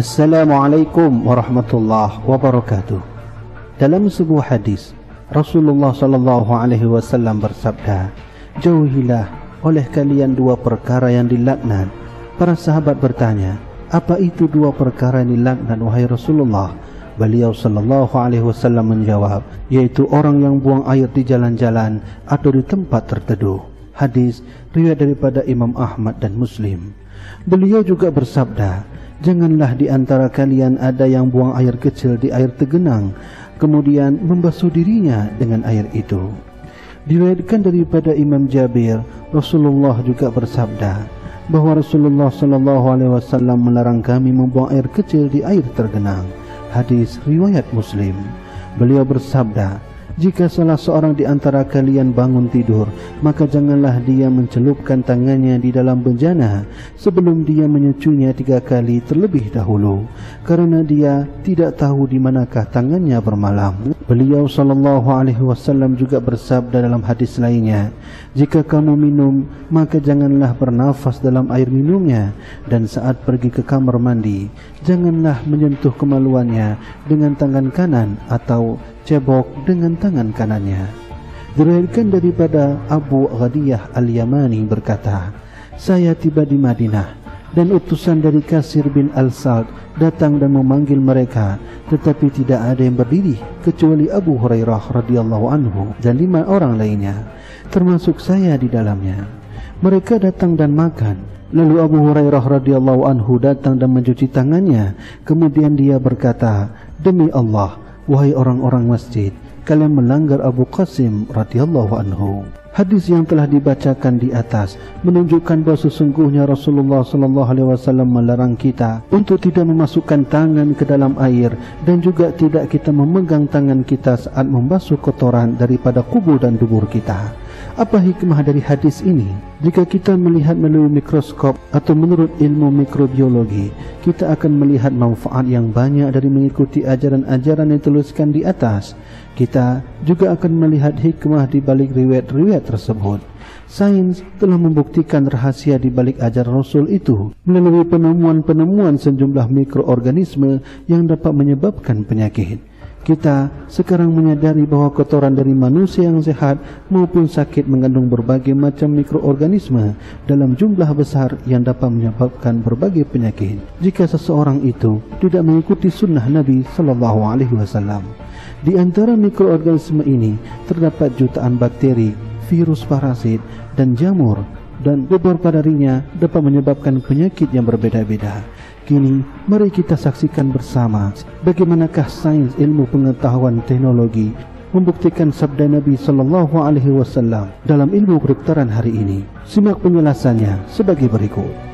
Assalamualaikum warahmatullahi wabarakatuh. Dalam sebuah hadis, Rasulullah sallallahu alaihi wasallam bersabda, "Jauhilah oleh kalian dua perkara yang dilaknat." Para sahabat bertanya, "Apa itu dua perkara yang dilaknat wahai Rasulullah?" Beliau sallallahu alaihi wasallam menjawab, yaitu orang yang buang air di jalan-jalan atau di tempat terteduh. Hadis riwayat daripada Imam Ahmad dan Muslim. Beliau juga bersabda, Janganlah di antara kalian ada yang buang air kecil di air tergenang, kemudian membasuh dirinya dengan air itu. Diriwayatkan daripada Imam Jabir, Rasulullah juga bersabda bahawa Rasulullah sallallahu alaihi wasallam melarang kami membuang air kecil di air tergenang. Hadis riwayat Muslim. Beliau bersabda, jika salah seorang di antara kalian bangun tidur, maka janganlah dia mencelupkan tangannya di dalam bejana sebelum dia menyecunya tiga kali terlebih dahulu, kerana dia tidak tahu di manakah tangannya bermalam. Beliau sallallahu alaihi wasallam juga bersabda dalam hadis lainnya, jika kamu minum, maka janganlah bernafas dalam air minumnya dan saat pergi ke kamar mandi, janganlah menyentuh kemaluannya dengan tangan kanan atau cebok dengan tangan kanannya. Diriwayatkan daripada Abu Ghadiyah Al-Yamani berkata, saya tiba di Madinah dan utusan dari Kasir bin Al-Sald datang dan memanggil mereka tetapi tidak ada yang berdiri kecuali Abu Hurairah radhiyallahu anhu dan lima orang lainnya termasuk saya di dalamnya. Mereka datang dan makan Lalu Abu Hurairah radhiyallahu anhu datang dan mencuci tangannya. Kemudian dia berkata, Demi Allah, wahai orang-orang masjid kalian melanggar Abu Qasim radhiyallahu anhu. Hadis yang telah dibacakan di atas menunjukkan bahawa sesungguhnya Rasulullah sallallahu alaihi wasallam melarang kita untuk tidak memasukkan tangan ke dalam air dan juga tidak kita memegang tangan kita saat membasuh kotoran daripada kubur dan dubur kita apa hikmah dari hadis ini? Jika kita melihat melalui mikroskop atau menurut ilmu mikrobiologi, kita akan melihat manfaat yang banyak dari mengikuti ajaran-ajaran yang dituliskan di atas. Kita juga akan melihat hikmah di balik riwayat-riwayat tersebut. Sains telah membuktikan rahasia di balik ajaran Rasul itu melalui penemuan-penemuan sejumlah mikroorganisme yang dapat menyebabkan penyakit kita sekarang menyadari bahawa kotoran dari manusia yang sehat maupun sakit mengandung berbagai macam mikroorganisme dalam jumlah besar yang dapat menyebabkan berbagai penyakit. Jika seseorang itu tidak mengikuti sunnah Nabi sallallahu alaihi wasallam, di antara mikroorganisme ini terdapat jutaan bakteri, virus parasit dan jamur dan beberapa darinya dapat menyebabkan penyakit yang berbeda-beda. Kini, mari kita saksikan bersama bagaimanakah sains ilmu pengetahuan teknologi membuktikan sabda Nabi sallallahu alaihi wasallam dalam ilmu kedokteran hari ini. Simak penjelasannya sebagai berikut.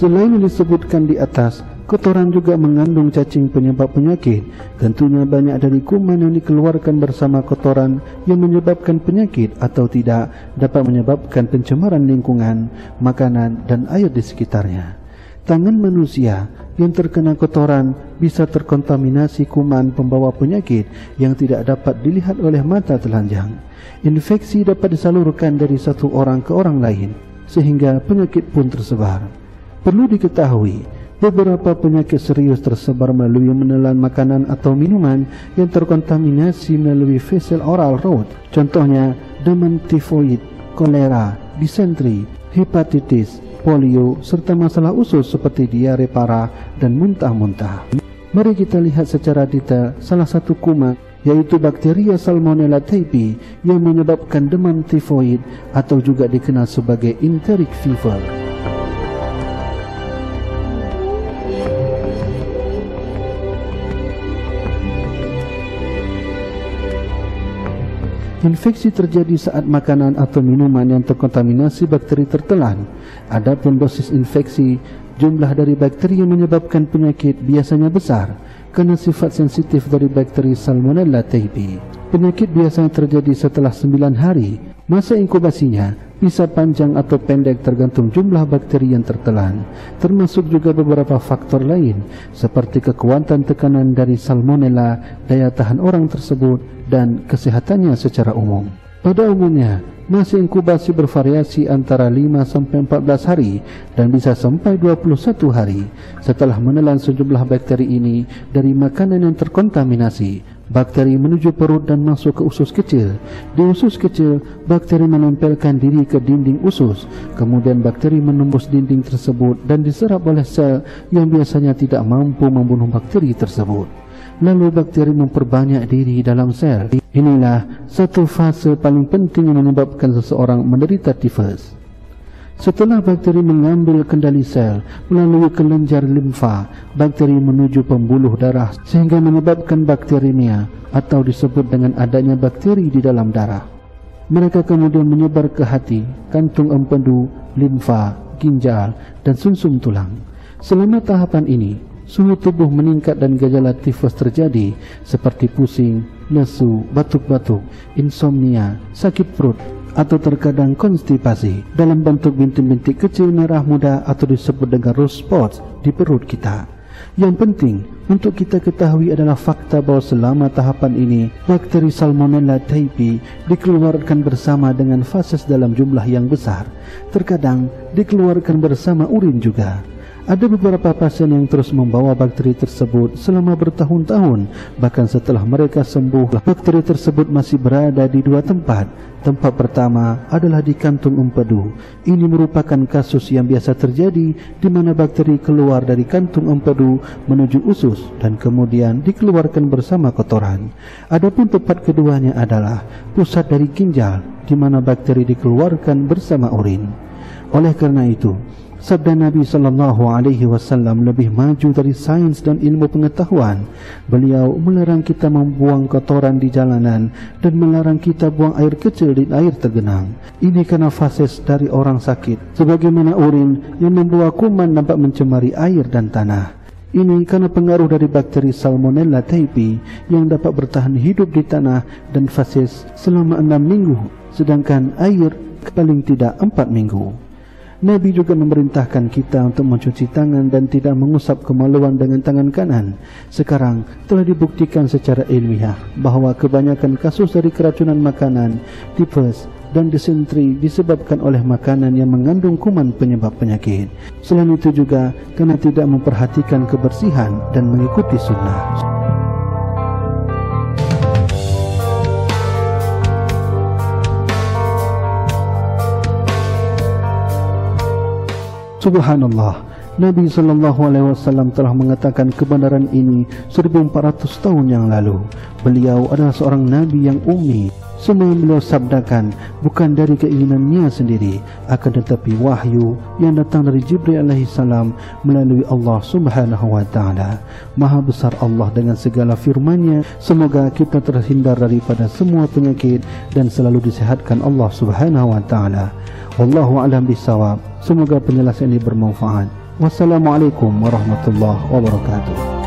Selain yang disebutkan di atas, kotoran juga mengandung cacing penyebab penyakit. Tentunya banyak dari kuman yang dikeluarkan bersama kotoran yang menyebabkan penyakit atau tidak dapat menyebabkan pencemaran lingkungan, makanan dan air di sekitarnya. Tangan manusia yang terkena kotoran bisa terkontaminasi kuman pembawa penyakit yang tidak dapat dilihat oleh mata telanjang. Infeksi dapat disalurkan dari satu orang ke orang lain sehingga penyakit pun tersebar. Perlu diketahui, beberapa penyakit serius tersebar melalui menelan makanan atau minuman yang terkontaminasi melalui facial oral route. Contohnya, demam tifoid, kolera, disentri, hepatitis, polio, serta masalah usus seperti diare parah dan muntah-muntah. Mari kita lihat secara detail salah satu kuman yaitu bakteria Salmonella typhi yang menyebabkan demam tifoid atau juga dikenal sebagai enteric fever. Infeksi terjadi saat makanan atau minuman yang terkontaminasi bakteri tertelan. Adapun dosis infeksi, jumlah dari bakteri yang menyebabkan penyakit biasanya besar kerana sifat sensitif dari bakteri Salmonella typhi. Penyakit biasanya terjadi setelah 9 hari. Masa inkubasinya bisa panjang atau pendek tergantung jumlah bakteri yang tertelan. Termasuk juga beberapa faktor lain seperti kekuatan tekanan dari Salmonella, daya tahan orang tersebut dan kesehatannya secara umum. Pada umumnya, masa inkubasi bervariasi antara 5 sampai 14 hari dan bisa sampai 21 hari setelah menelan sejumlah bakteri ini dari makanan yang terkontaminasi. Bakteri menuju perut dan masuk ke usus kecil. Di usus kecil, bakteri menempelkan diri ke dinding usus. Kemudian bakteri menembus dinding tersebut dan diserap oleh sel yang biasanya tidak mampu membunuh bakteri tersebut lalu bakteri memperbanyak diri dalam sel. Inilah satu fase paling penting yang menyebabkan seseorang menderita tifus. Setelah bakteri mengambil kendali sel melalui kelenjar limfa, bakteri menuju pembuluh darah sehingga menyebabkan bakterimia atau disebut dengan adanya bakteri di dalam darah. Mereka kemudian menyebar ke hati, kantung empedu, limfa, ginjal dan sumsum tulang. Selama tahapan ini, suhu tubuh meningkat dan gejala tifus terjadi seperti pusing, lesu, batuk-batuk, insomnia, sakit perut atau terkadang konstipasi dalam bentuk bintik-bintik kecil merah muda atau disebut dengan rose spots di perut kita. Yang penting untuk kita ketahui adalah fakta bahawa selama tahapan ini bakteri Salmonella typhi dikeluarkan bersama dengan fases dalam jumlah yang besar. Terkadang dikeluarkan bersama urin juga. Ada beberapa pasien yang terus membawa bakteri tersebut selama bertahun-tahun. Bahkan setelah mereka sembuh Bakteri tersebut masih berada di dua tempat. Tempat pertama adalah di kantung empedu. Ini merupakan kasus yang biasa terjadi Di mana bakteri keluar dari kantung empedu menuju usus Dan kemudian dikeluarkan bersama kotoran. Adapun tempat keduanya adalah pusat dari ginjal Di mana bakteri dikeluarkan bersama urin. Oleh karena itu Sabda Nabi sallallahu alaihi wasallam lebih maju dari sains dan ilmu pengetahuan. Beliau melarang kita membuang kotoran di jalanan dan melarang kita buang air kecil di air tergenang. Ini karena fases dari orang sakit. Sebagaimana urin yang membawa kuman nampak mencemari air dan tanah. Ini karena pengaruh dari bakteri Salmonella typhi yang dapat bertahan hidup di tanah dan fases selama enam minggu, sedangkan air paling tidak empat minggu. Nabi juga memerintahkan kita untuk mencuci tangan dan tidak mengusap kemaluan dengan tangan kanan. Sekarang telah dibuktikan secara ilmiah bahawa kebanyakan kasus dari keracunan makanan, tipes dan disentri disebabkan oleh makanan yang mengandung kuman penyebab penyakit. Selain itu juga karena tidak memperhatikan kebersihan dan mengikuti sunnah. Subhanallah Nabi sallallahu alaihi wasallam telah mengatakan kebenaran ini 1400 tahun yang lalu. Beliau adalah seorang nabi yang ummi. Semua beliau sabdakan bukan dari keinginannya sendiri, akan tetapi wahyu yang datang dari Jibril alaihi salam melalui Allah Subhanahu wa taala. Maha besar Allah dengan segala firman-Nya. Semoga kita terhindar daripada semua penyakit dan selalu disehatkan Allah Subhanahu wa taala. Wallahu a'lam bisawab. Semoga penjelasan ini bermanfaat. Wassalamualaikum warahmatullahi wabarakatuh.